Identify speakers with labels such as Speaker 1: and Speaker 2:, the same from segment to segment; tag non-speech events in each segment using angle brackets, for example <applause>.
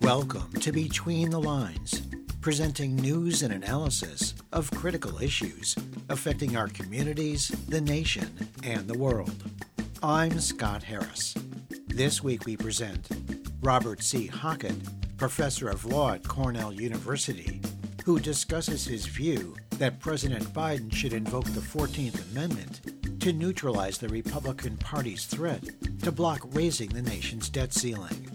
Speaker 1: Welcome to Between the Lines, presenting news and analysis of critical issues affecting our communities, the nation, and the world. I'm Scott Harris. This week we present Robert C. Hockett, professor of law at Cornell University, who discusses his view that President Biden should invoke the 14th Amendment to neutralize the Republican Party's threat to block raising the nation's debt ceiling.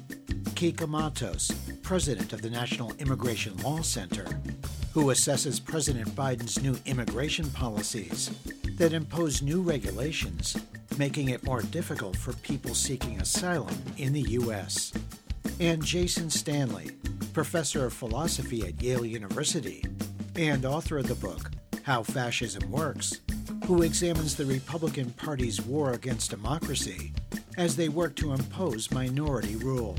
Speaker 1: Kica Matos, president of the National Immigration Law Center, who assesses President Biden's new immigration policies that impose new regulations, making it more difficult for people seeking asylum in the U.S. And Jason Stanley, professor of philosophy at Yale University and author of the book How Fascism Works, who examines the Republican Party's war against democracy as they work to impose minority rule.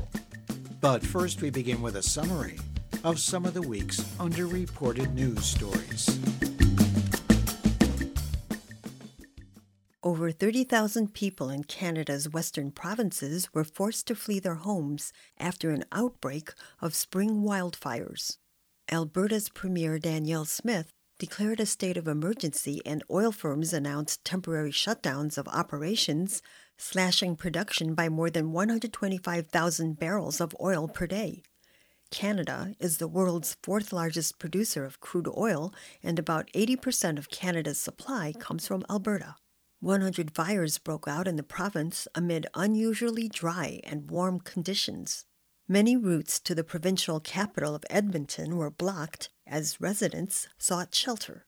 Speaker 1: But first, we begin with a summary of some of the week's underreported news stories.
Speaker 2: Over 30,000 people in Canada's western provinces were forced to flee their homes after an outbreak of spring wildfires. Alberta's Premier Danielle Smith declared a state of emergency and oil firms announced temporary shutdowns of operations slashing production by more than 125,000 barrels of oil per day. Canada is the world's fourth largest producer of crude oil, and about 80% of Canada's supply comes from Alberta. 100 fires broke out in the province amid unusually dry and warm conditions. Many routes to the provincial capital of Edmonton were blocked as residents sought shelter.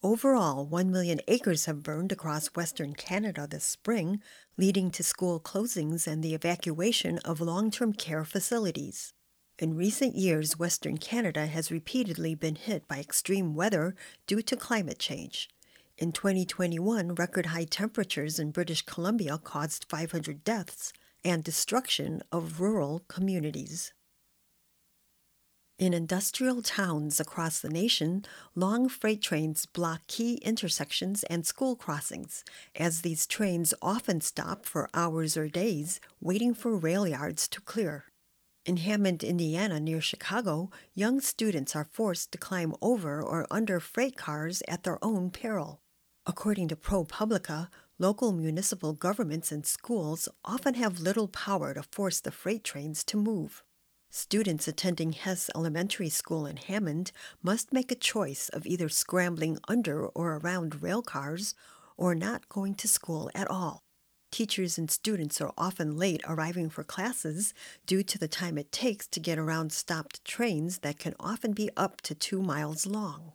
Speaker 2: Overall, 1 million acres have burned across Western Canada this spring, leading to school closings and the evacuation of long term care facilities. In recent years, Western Canada has repeatedly been hit by extreme weather due to climate change. In 2021, record high temperatures in British Columbia caused 500 deaths and destruction of rural communities. In industrial towns across the nation, long freight trains block key intersections and school crossings, as these trains often stop for hours or days waiting for rail yards to clear. In Hammond, Indiana, near Chicago, young students are forced to climb over or under freight cars at their own peril. According to ProPublica, local municipal governments and schools often have little power to force the freight trains to move. Students attending Hess Elementary School in Hammond must make a choice of either scrambling under or around rail cars or not going to school at all. Teachers and students are often late arriving for classes due to the time it takes to get around stopped trains that can often be up to two miles long.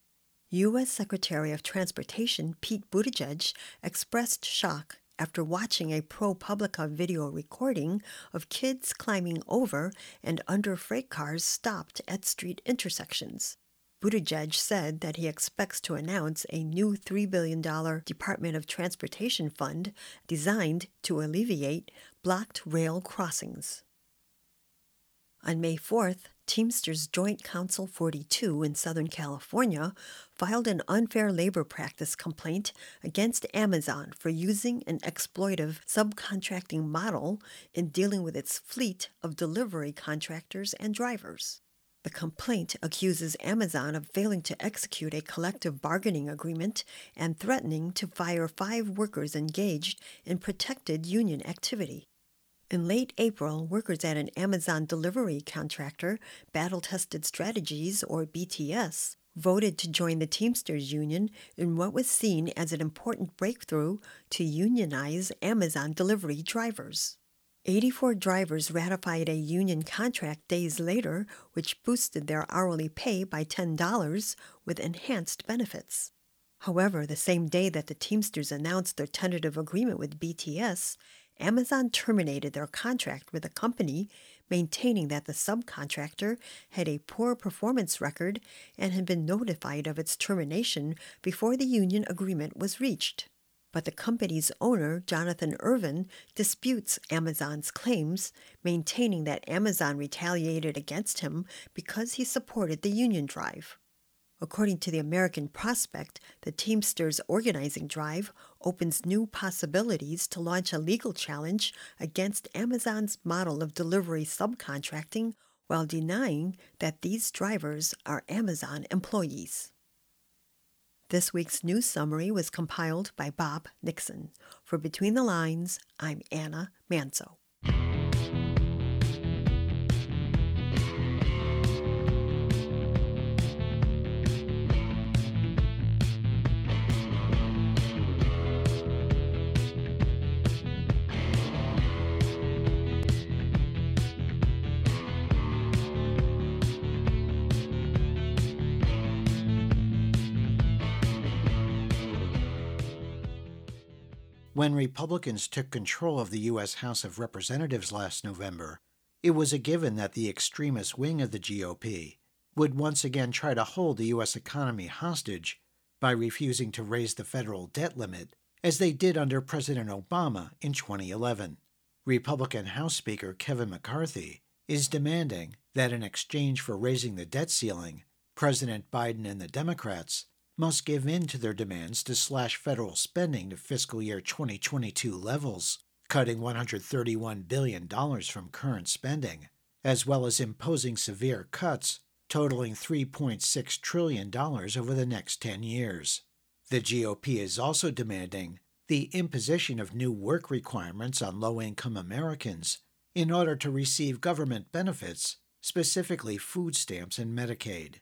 Speaker 2: U.S. Secretary of Transportation Pete Buttigieg expressed shock after watching a ProPublica video recording of kids climbing over and under freight cars stopped at street intersections. Buttigieg said that he expects to announce a new $3 billion Department of Transportation fund designed to alleviate blocked rail crossings. On May 4th, Teamsters Joint Council 42 in Southern California filed an unfair labor practice complaint against Amazon for using an exploitive subcontracting model in dealing with its fleet of delivery contractors and drivers. The complaint accuses Amazon of failing to execute a collective bargaining agreement and threatening to fire five workers engaged in protected union activity. In late April, workers at an Amazon delivery contractor, Battle Tested Strategies, or BTS, voted to join the Teamsters Union in what was seen as an important breakthrough to unionize Amazon delivery drivers. 84 drivers ratified a union contract days later, which boosted their hourly pay by $10 with enhanced benefits. However, the same day that the Teamsters announced their tentative agreement with BTS, Amazon terminated their contract with the company, maintaining that the subcontractor had a poor performance record and had been notified of its termination before the union agreement was reached. But the company's owner, Jonathan Ervin, disputes Amazon's claims, maintaining that Amazon retaliated against him because he supported the union drive. According to the American Prospect, the Teamsters organizing drive opens new possibilities to launch a legal challenge against Amazon's model of delivery subcontracting while denying that these drivers are Amazon employees. This week's news summary was compiled by Bob Nixon. For Between the Lines, I'm Anna Manzo.
Speaker 1: When Republicans took control of the U.S. House of Representatives last November, it was a given that the extremist wing of the GOP would once again try to hold the U.S. economy hostage by refusing to raise the federal debt limit, as they did under President Obama in 2011. Republican House Speaker Kevin McCarthy is demanding that in exchange for raising the debt ceiling, President Biden and the Democrats must give in to their demands to slash federal spending to fiscal year 2022 levels, cutting $131 billion from current spending, as well as imposing severe cuts totaling $3.6 trillion over the next 10 years. The GOP is also demanding the imposition of new work requirements on low income Americans in order to receive government benefits, specifically food stamps and Medicaid.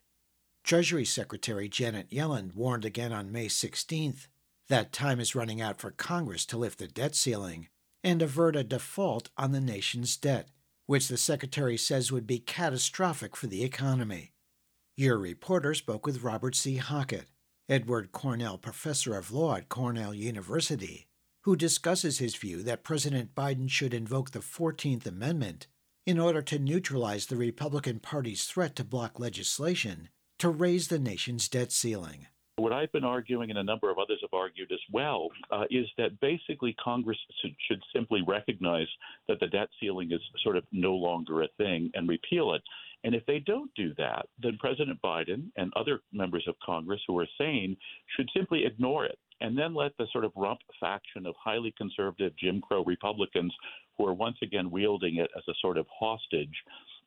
Speaker 1: Treasury Secretary Janet Yellen warned again on May 16th that time is running out for Congress to lift the debt ceiling and avert a default on the nation's debt, which the Secretary says would be catastrophic for the economy. Your reporter spoke with Robert C. Hockett, Edward Cornell Professor of Law at Cornell University, who discusses his view that President Biden should invoke the 14th Amendment in order to neutralize the Republican Party's threat to block legislation to raise the nation's debt ceiling.
Speaker 3: What I've been arguing, and a number of others have argued as well, uh, is that basically Congress should simply recognize that the debt ceiling is sort of no longer a thing and repeal it. And if they don't do that, then President Biden and other members of Congress who are sane should simply ignore it and then let the sort of rump faction of highly conservative Jim Crow Republicans who are once again wielding it as a sort of hostage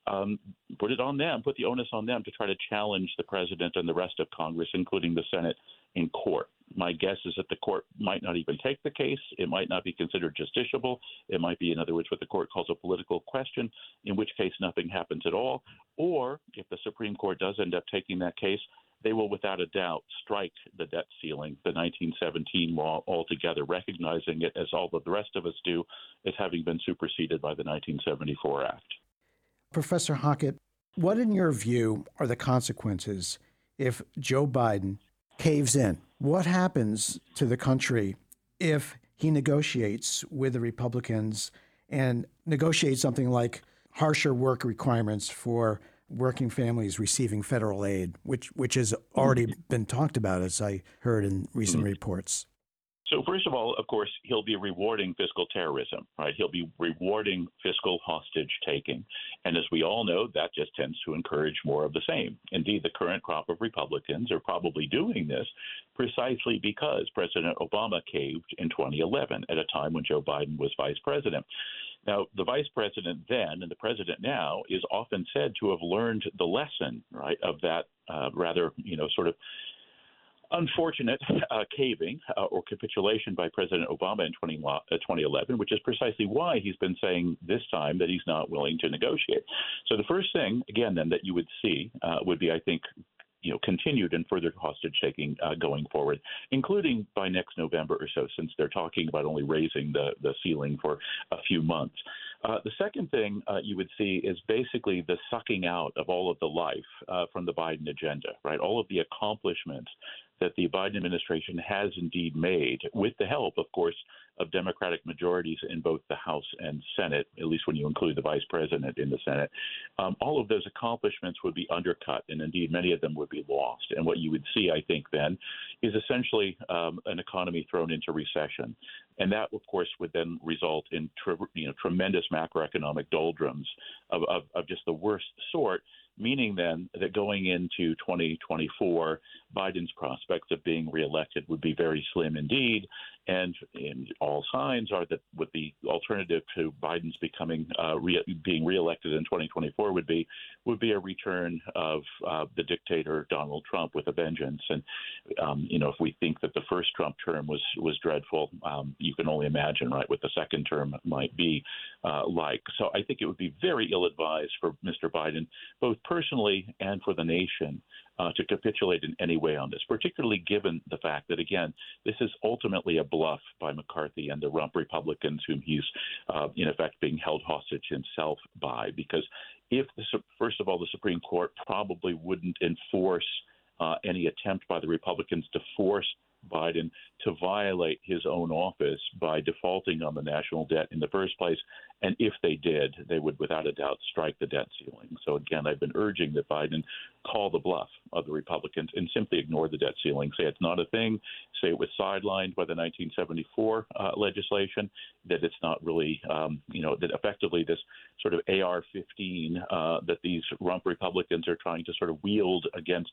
Speaker 3: um, put it on them, put the onus on them to try to challenge the president and the rest of Congress, including the Senate, in court. My guess is that the court might not even take the case. It might not be considered justiciable. It might be, in other words, what the court calls a political question, in which case nothing happens at all. Or if the Supreme Court does end up taking that case, they will without a doubt strike the debt ceiling, the 1917 law altogether, recognizing it, as all of the rest of us do, as having been superseded by the 1974 Act.
Speaker 1: Professor Hockett, what, in your view, are the consequences if Joe Biden caves in? What happens to the country if he negotiates with the Republicans and negotiates something like harsher work requirements for working families receiving federal aid, which which has already been talked about, as I heard in recent reports?
Speaker 3: So, first of all, of course, he'll be rewarding fiscal terrorism, right? He'll be rewarding fiscal hostage taking. And as we all know, that just tends to encourage more of the same. Indeed, the current crop of Republicans are probably doing this precisely because President Obama caved in 2011 at a time when Joe Biden was vice president. Now, the vice president then and the president now is often said to have learned the lesson, right, of that uh, rather, you know, sort of unfortunate uh, caving uh, or capitulation by President Obama in 20, uh, 2011, which is precisely why he's been saying this time that he's not willing to negotiate. So the first thing, again, then that you would see uh, would be, I think, you know, continued and further hostage taking uh, going forward, including by next November or so, since they're talking about only raising the, the ceiling for a few months. Uh, the second thing uh, you would see is basically the sucking out of all of the life uh, from the Biden agenda, right? All of the accomplishments that the Biden administration has indeed made, with the help, of course, of Democratic majorities in both the House and Senate, at least when you include the vice president in the Senate, um, all of those accomplishments would be undercut, and indeed many of them would be lost. And what you would see, I think, then is essentially um, an economy thrown into recession. And that, of course, would then result in tre- you know, tremendous macroeconomic doldrums of, of, of just the worst sort meaning then that going into 2024, Biden's prospects of being reelected would be very slim indeed. And, and all signs are that with the alternative to Biden's becoming uh, re- being reelected in 2024 would be would be a return of uh, the dictator Donald Trump with a vengeance. And um, you know, if we think that the first Trump term was was dreadful, um, you can only imagine, right, what the second term might be uh, like. So I think it would be very ill-advised for Mr. Biden, both personally and for the nation, uh, to capitulate in any way on this, particularly given the fact that, again, this is ultimately a bluff by McCarthy and the rump Republicans whom he's, uh, in effect, being held hostage himself by. Because if, the, first of all, the Supreme Court probably wouldn't enforce uh, any attempt by the Republicans to force Biden to violate his own office by defaulting on the national debt in the first place. And if they did, they would without a doubt strike the debt ceiling. So again, I've been urging that Biden call the bluff of the Republicans and simply ignore the debt ceiling. Say it's not a thing. Say it was sidelined by the 1974 uh, legislation. That it's not really, um, you know, that effectively this sort of AR-15 uh, that these rump Republicans are trying to sort of wield against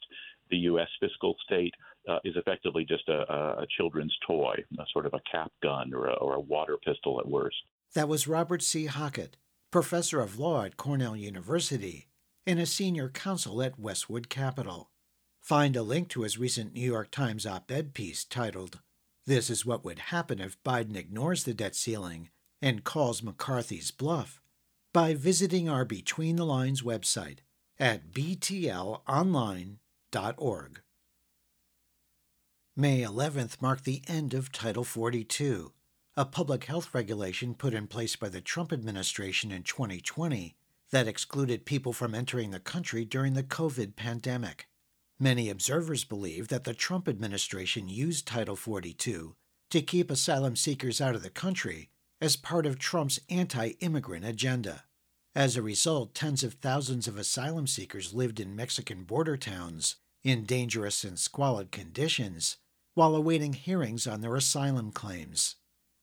Speaker 3: the U.S. fiscal state uh, is effectively just a, a, children's toy, a sort of a cap gun or a, or a water pistol at worst.
Speaker 1: That was Robert C. Hockett, professor of law at Cornell University and a senior counsel at Westwood Capital. Find a link to his recent New York Times op ed piece titled, This is What Would Happen If Biden Ignores the Debt Ceiling and Calls McCarthy's Bluff by visiting our Between the Lines website at btlonline.org. May 11th marked the end of Title 42, a public health regulation put in place by the Trump administration in 2020 that excluded people from entering the country during the COVID pandemic. Many observers believe that the Trump administration used Title 42 to keep asylum seekers out of the country as part of Trump's anti immigrant agenda. As a result, tens of thousands of asylum seekers lived in Mexican border towns in dangerous and squalid conditions while awaiting hearings on their asylum claims.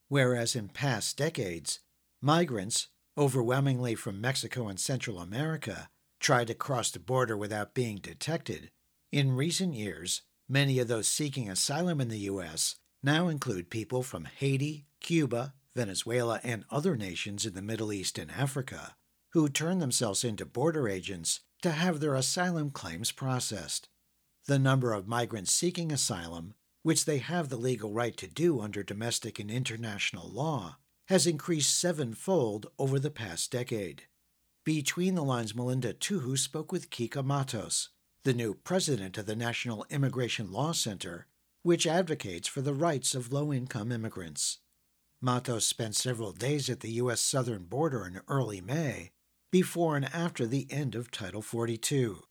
Speaker 1: Whereas in past decades, migrants, overwhelmingly from Mexico and Central America, tried to cross the border without being detected, in recent years, many of those seeking asylum in the U.S. now include people from Haiti, Cuba, Venezuela, and other nations in the Middle East and Africa who turn themselves into border agents to have their asylum claims processed. The number of migrants seeking asylum which they have the legal right to do under domestic and international law, has increased sevenfold over the past decade. Between the Lines, Melinda Tuhus spoke with Kica Matos, the new president of the National Immigration Law Center, which advocates for the rights of low income immigrants. Matos spent several days at the U.S. southern border in early May, before and after the end of Title 42.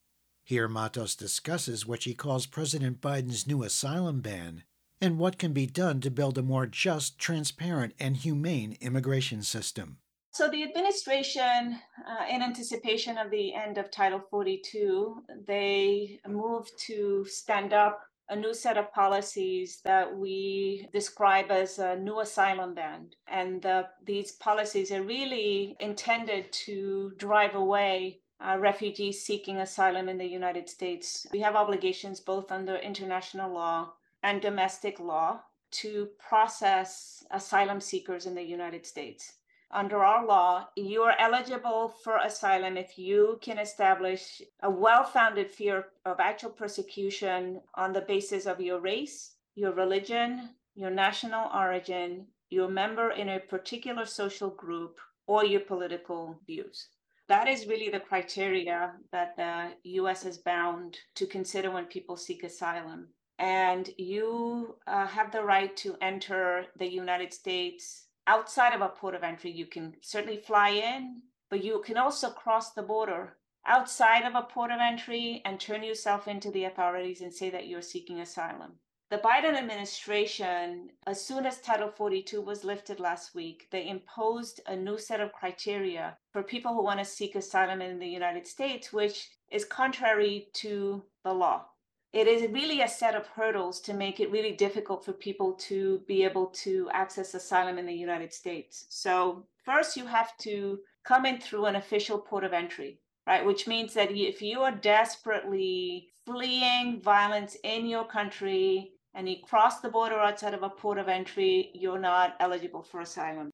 Speaker 1: Here, Matos discusses what she calls President Biden's new asylum ban and what can be done to build a more just, transparent, and humane immigration system.
Speaker 4: So, the administration, uh, in anticipation of the end of Title 42, they moved to stand up a new set of policies that we describe as a new asylum ban. And uh, these policies are really intended to drive away uh, refugees seeking asylum in the United States. We have obligations both under international law and domestic law to process asylum seekers in the United States. Under our law, you are eligible for asylum if you can establish a well founded fear of actual persecution on the basis of your race, your religion, your national origin, your member in a particular social group, or your political views that is really the criteria that the US is bound to consider when people seek asylum. And you uh, have the right to enter the United States outside of a port of entry. You can certainly fly in, but you can also cross the border outside of a port of entry and turn yourself into the authorities and say that you're seeking asylum. The Biden administration, as soon as Title 42 was lifted last week, they imposed a new set of criteria for people who want to seek asylum in the United States, which is contrary to the law. It is really a set of hurdles to make it really difficult for people to be able to access asylum in the United States. So, first, you have to come in through an official port of entry. right? Which means that if you are desperately fleeing violence in your country and you cross the border outside of a port of entry, you're not eligible for asylum.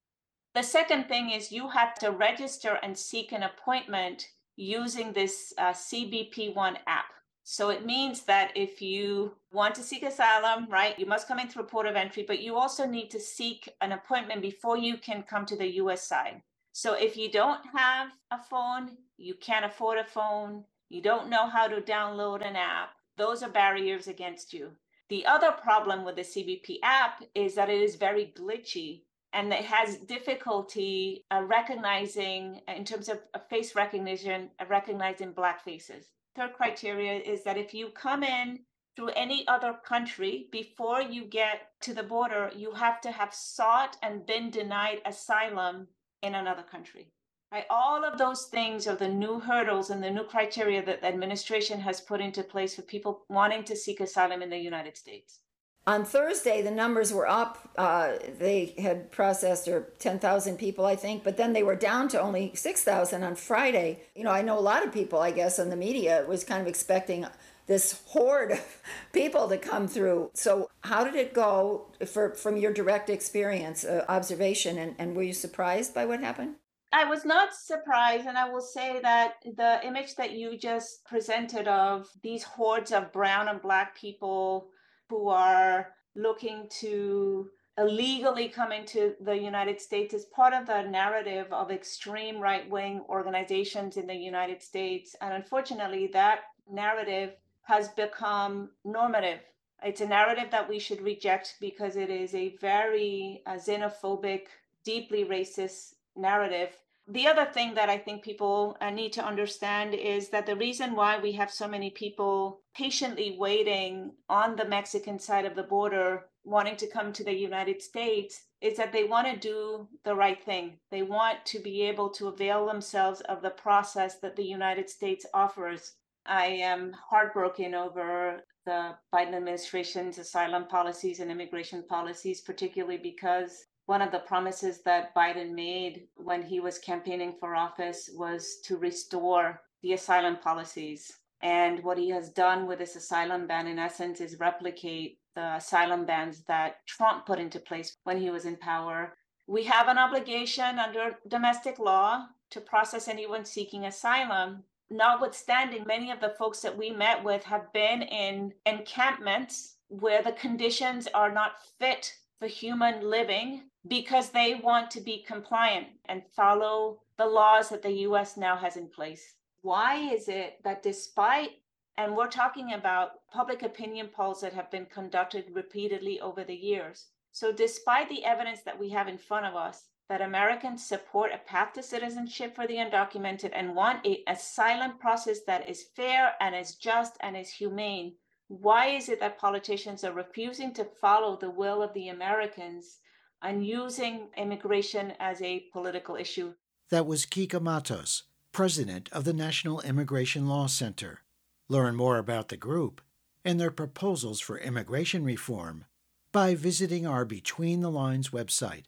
Speaker 4: The second thing is you have to register and seek an appointment using this uh, CBP One app. So it means that if you want to seek asylum, right, you must come in through a port of entry, but you also need to seek an appointment before you can come to the US side. So if you don't have a phone, you can't afford a phone, you don't know how to download an app, those are barriers against you. The other problem with the CBP app is that it is very glitchy and it has difficulty uh, recognizing, in terms of face recognition, uh, recognizing Black faces third criteria is that if you come in through any other country before you get to the border, you have to have sought and been denied asylum in another country. Right? All of those things are the new hurdles and the new criteria that the administration has put into place for people wanting to seek asylum in the United States.
Speaker 5: On Thursday, the numbers were up. Uh, they had processed or 10,000 people, I think, but then they were down to only 6,000 on Friday. You know, I know a lot of people, I guess, in the media was kind of expecting this horde of <laughs> people to come through. So, how did it go for, from your direct experience, uh, observation, and, and were you surprised by what happened?
Speaker 4: I was not surprised, and I will say that the image that you just presented of these hordes of brown and black people who are looking to illegally come into the United States is part of the narrative of extreme right wing organizations in the United States. And unfortunately, that narrative has become normative. It's a narrative that we should reject because it is a very uh, xenophobic, deeply racist narrative the other thing that I think people uh, need to understand is that the reason why we have so many people patiently waiting on the Mexican side of the border, wanting to come to the United States, is that they want to do the right thing. They want to be able to avail themselves of the process that the United States offers. I am heartbroken over the Biden administration's asylum policies and immigration policies, particularly because one of the promises that Biden made when he was campaigning for office was to restore the asylum policies. And what he has done with this asylum ban, in essence, is replicate the asylum bans that Trump put into place when he was in power. We have an obligation under domestic law to process anyone seeking asylum. Notwithstanding, many of the folks that we met with have been in encampments where the conditions are not fit for human living because they want to be compliant and follow the laws that the US now has in place. Why is it that despite, and we're talking about public opinion polls that have been conducted repeatedly over the years, so despite the evidence that we have in front of us, that Americans support a path to citizenship for the undocumented and want a asylum process that is fair and is just and is humane. Why is it that politicians are refusing to follow the will of the Americans and using immigration as a political issue.
Speaker 1: That was Kica Matos, president of the National Immigration Law Center. Learn more about the group and their proposals for immigration reform by visiting our Between the Lines website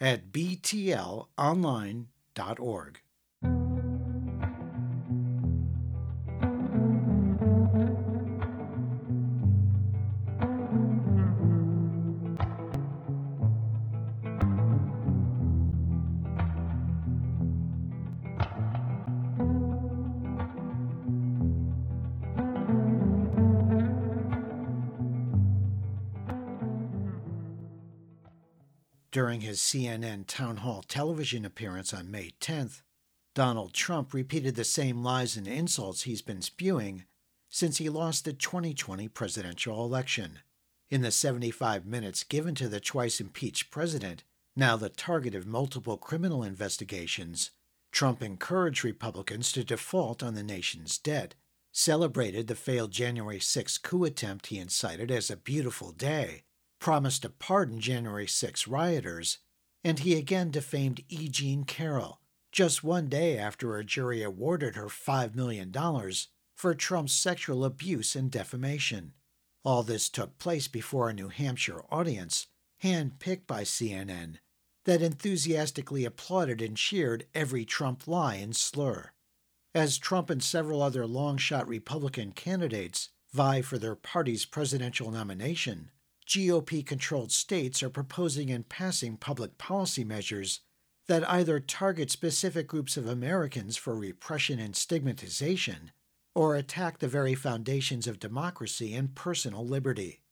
Speaker 1: at btlonline.org. During his CNN town hall television appearance on May 10th, Donald Trump repeated the same lies and insults he's been spewing since he lost the 2020 presidential election. In the 75 minutes given to the twice impeached president, now the target of multiple criminal investigations, Trump encouraged Republicans to default on the nation's debt, celebrated the failed January 6 coup attempt he incited as a beautiful day, promised to pardon January 6 rioters, and he again defamed E. Jean Carroll just one day after a jury awarded her $5 million for Trump's sexual abuse and defamation. All this took place before a New Hampshire audience, handpicked by CNN, that enthusiastically applauded and cheered every Trump lie and slur. as Trump and several other long shot Republican candidates vie for their party's presidential nomination, GOP controlled states are proposing and passing public policy measures that either target specific groups of Americans for repression and stigmatization or attack the very foundations of democracy and personal liberty.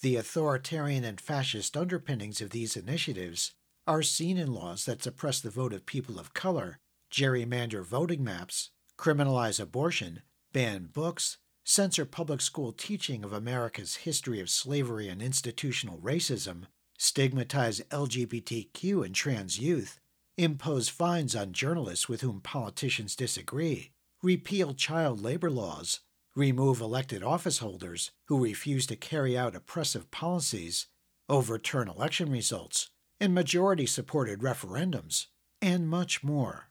Speaker 1: The authoritarian and fascist underpinnings of these initiatives are seen in laws that suppress the vote of people of color, gerrymander voting maps, criminalize abortion, ban books, censor public school teaching of America's history of slavery and institutional racism, stigmatize LGBTQ and trans youth, impose fines on journalists with whom politicians disagree, repeal child labor laws, remove elected office holders who refuse to carry out oppressive policies, overturn election results, and majority supported referendums, and much more.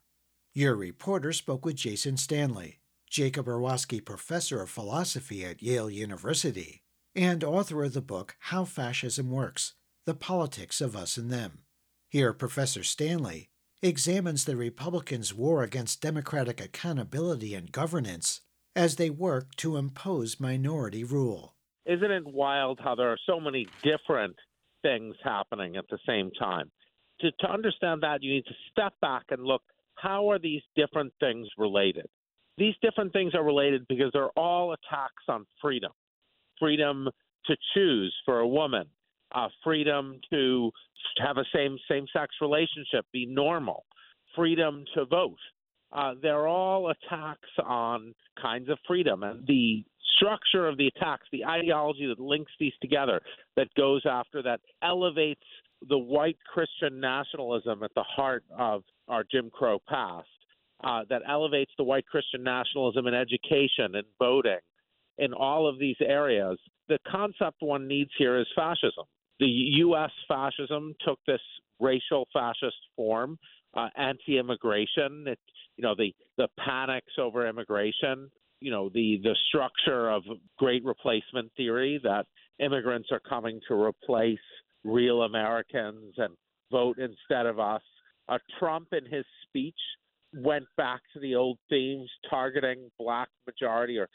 Speaker 1: Your reporter spoke with Jason Stanley, Jacob Urowsky Professor of Philosophy at Yale University, and author of the book How Fascism Works The Politics of Us and Them. Here, Professor Stanley examines the Republicans' war against democratic accountability and governance as they work to impose minority rule.
Speaker 6: Isn't it wild how there are so many different things happening at the same time? To, to understand that, you need to step back and look how are these different things related? These different things are related because they're all attacks on freedom freedom to choose for a woman, uh, freedom to have a same same sex relationship be normal, freedom to vote, uh, they're all attacks on kinds of freedom. And the structure of the attacks, the ideology that links these together, that goes after, that elevates the white Christian nationalism at the heart of our Jim Crow past, uh, that elevates the white Christian nationalism in education and voting, in all of these areas. The concept one needs here is fascism. The U.S. fascism took this racial fascist form, uh, anti-immigration. It you know the the panics over immigration you know the the structure of great replacement theory that immigrants are coming to replace real Americans and vote instead of us. Uh, Trump in his speech went back to the old themes targeting black majority or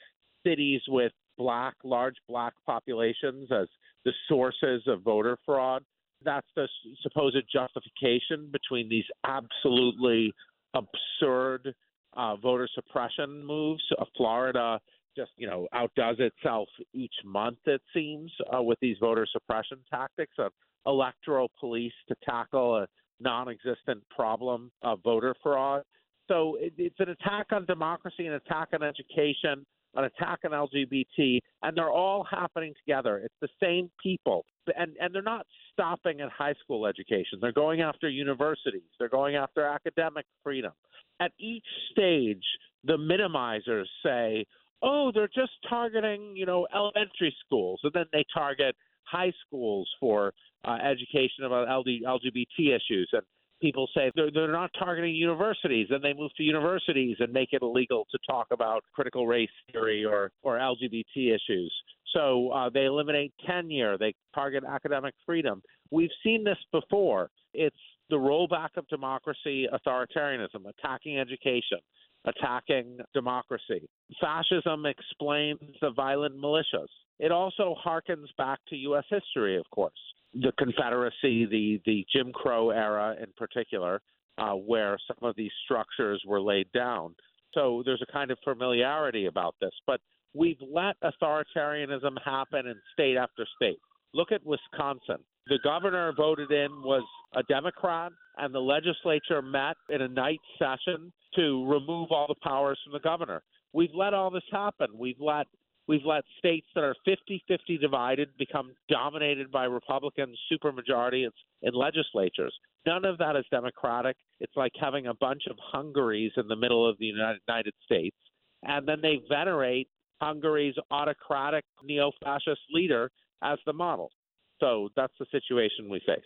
Speaker 6: cities with black large black populations as the sources of voter fraud. That's the supposed justification between these absolutely absurd uh, voter suppression moves. Uh, Florida just you know outdoes itself each month it seems uh, with these voter suppression tactics of electoral police to tackle a non-existent problem of voter fraud. So it, it's an attack on democracy, an attack on education, an attack on LGBT, and they're all happening together. It's the same people, and and they're not stopping at high school education. They're going after universities. They're going after academic freedom. At each stage, the minimizers say, "Oh, they're just targeting, you know, elementary schools," and then they target high schools for uh, education about LD, LGBT issues, and people say they're, they're not targeting universities, and they move to universities and make it illegal to talk about critical race theory or, or LGBT issues. So uh, they eliminate tenure, they target academic freedom. We've seen this before. It's the rollback of democracy, authoritarianism, attacking education, attacking democracy. Fascism explains the violent militias. It also harkens back to U.S. history, of course the Confederacy, the the Jim Crow era in particular, uh, where some of these structures were laid down. So there's a kind of familiarity about this, but we've let authoritarianism happen in state after state. Look at Wisconsin. The governor voted in was a Democrat, and the legislature met in a night session to remove all the powers from the governor. We've let all this happen. We've let We've let states that are 50 50 divided become dominated by Republican supermajorities in legislatures. None of that is democratic. It's like having a bunch of Hungarys in the middle of the United States. And then they venerate Hungary's autocratic neo fascist leader as the model. So that's the situation we face.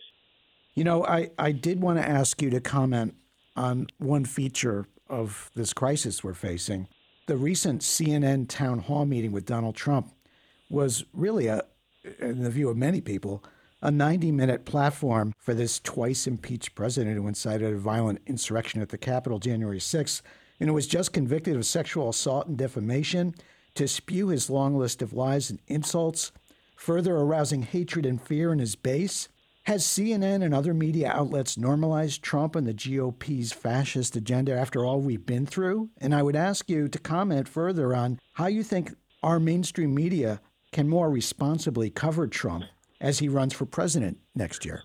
Speaker 1: You know, I, I did want to ask you to comment on one feature of this crisis we're facing the recent CNN town hall meeting with Donald Trump was really a, in the view of many people, a 90 minute platform for this twice impeached president who incited a violent insurrection at the Capitol January 6th and who was just convicted of sexual assault and defamation to spew his long list of lies and insults, further arousing hatred and fear in his base? Has CNN and other media outlets normalized Trump and the GOP's fascist agenda after all we've been through? And I would ask you to comment further on how you think our mainstream media can more responsibly cover Trump as he runs for president next year.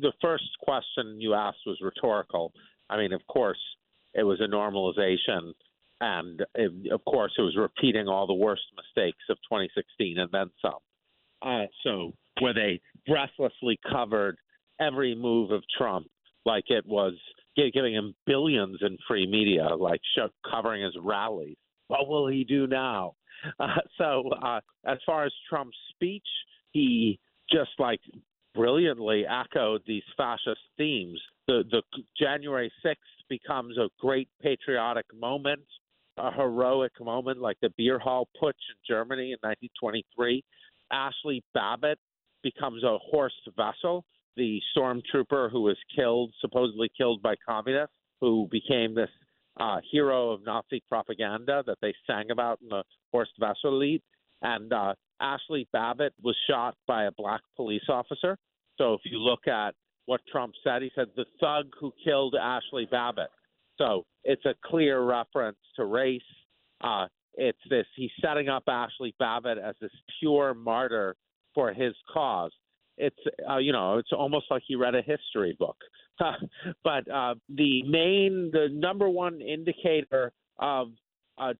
Speaker 6: The first question you asked was rhetorical. I mean, of course, it was a normalization. And it, of course, it was repeating all the worst mistakes of 2016 and then some. Uh, so where they breathlessly covered every move of Trump like it was giving him billions in free media, like covering his rallies. What will he do now? <laughs> Uh, so, uh, as far as Trump's speech, he just like brilliantly echoed these fascist themes. The, the January 6th becomes a great patriotic moment, a heroic moment like the beer hall putsch in Germany in 1923. Ashli Babbitt becomes a Horst Wessel, the stormtrooper who was killed, supposedly killed by communists, who became this uh, hero of Nazi propaganda that they sang about in the Horst Wessel Lied. And uh, Ashli Babbitt was shot by a black police officer. So if you look at what Trump said, he said the thug who killed Ashli Babbitt. So it's a clear reference to race. Uh, it's this he's setting up Ashli Babbitt as this pure martyr for his cause. It's uh, you know it's almost like he read a history book. <laughs> but uh, the main, the number one indicator of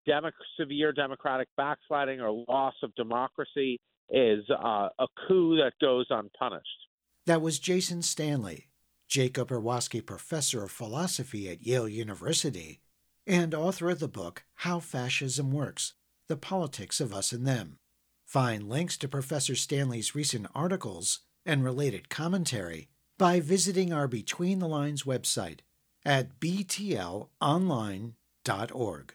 Speaker 6: demo- severe democratic backsliding or loss of democracy is uh, a coup that goes unpunished.
Speaker 1: That was Jason Stanley, Jacob Urowsky Professor of Philosophy at Yale University and author of the book How Fascism Works The Politics of Us and Them. Find links to Professor Stanley's recent articles and related commentary by visiting our Between the Lines website at btlonline.org.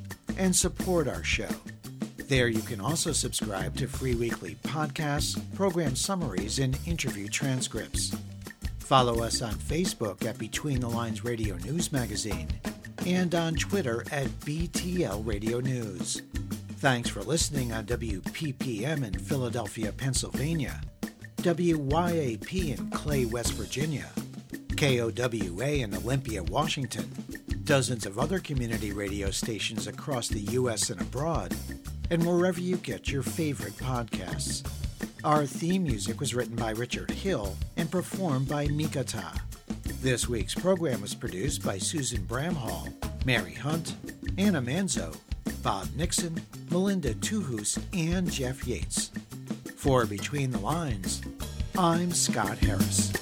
Speaker 1: and support our show. There you can also subscribe to free weekly podcasts, program summaries, and interview transcripts. Follow us on Facebook at Between the Lines Radio News Magazine and on Twitter at BTL Radio News. Thanks for listening on WPPM in Philadelphia, Pennsylvania, WYAP in Clay, West Virginia, KOWA in Olympia, Washington, dozens of other community radio stations across the U.S. and abroad, and wherever you get your favorite podcasts. Our theme music was written by Richard Hill and performed by Mikata. This week's program was produced by Susan Bramhall, Mary Hunt, Anna Manzo, Bob Nixon, Melinda Tuhus, and Jeff Yates. For Between the Lines, I'm Scott Harris.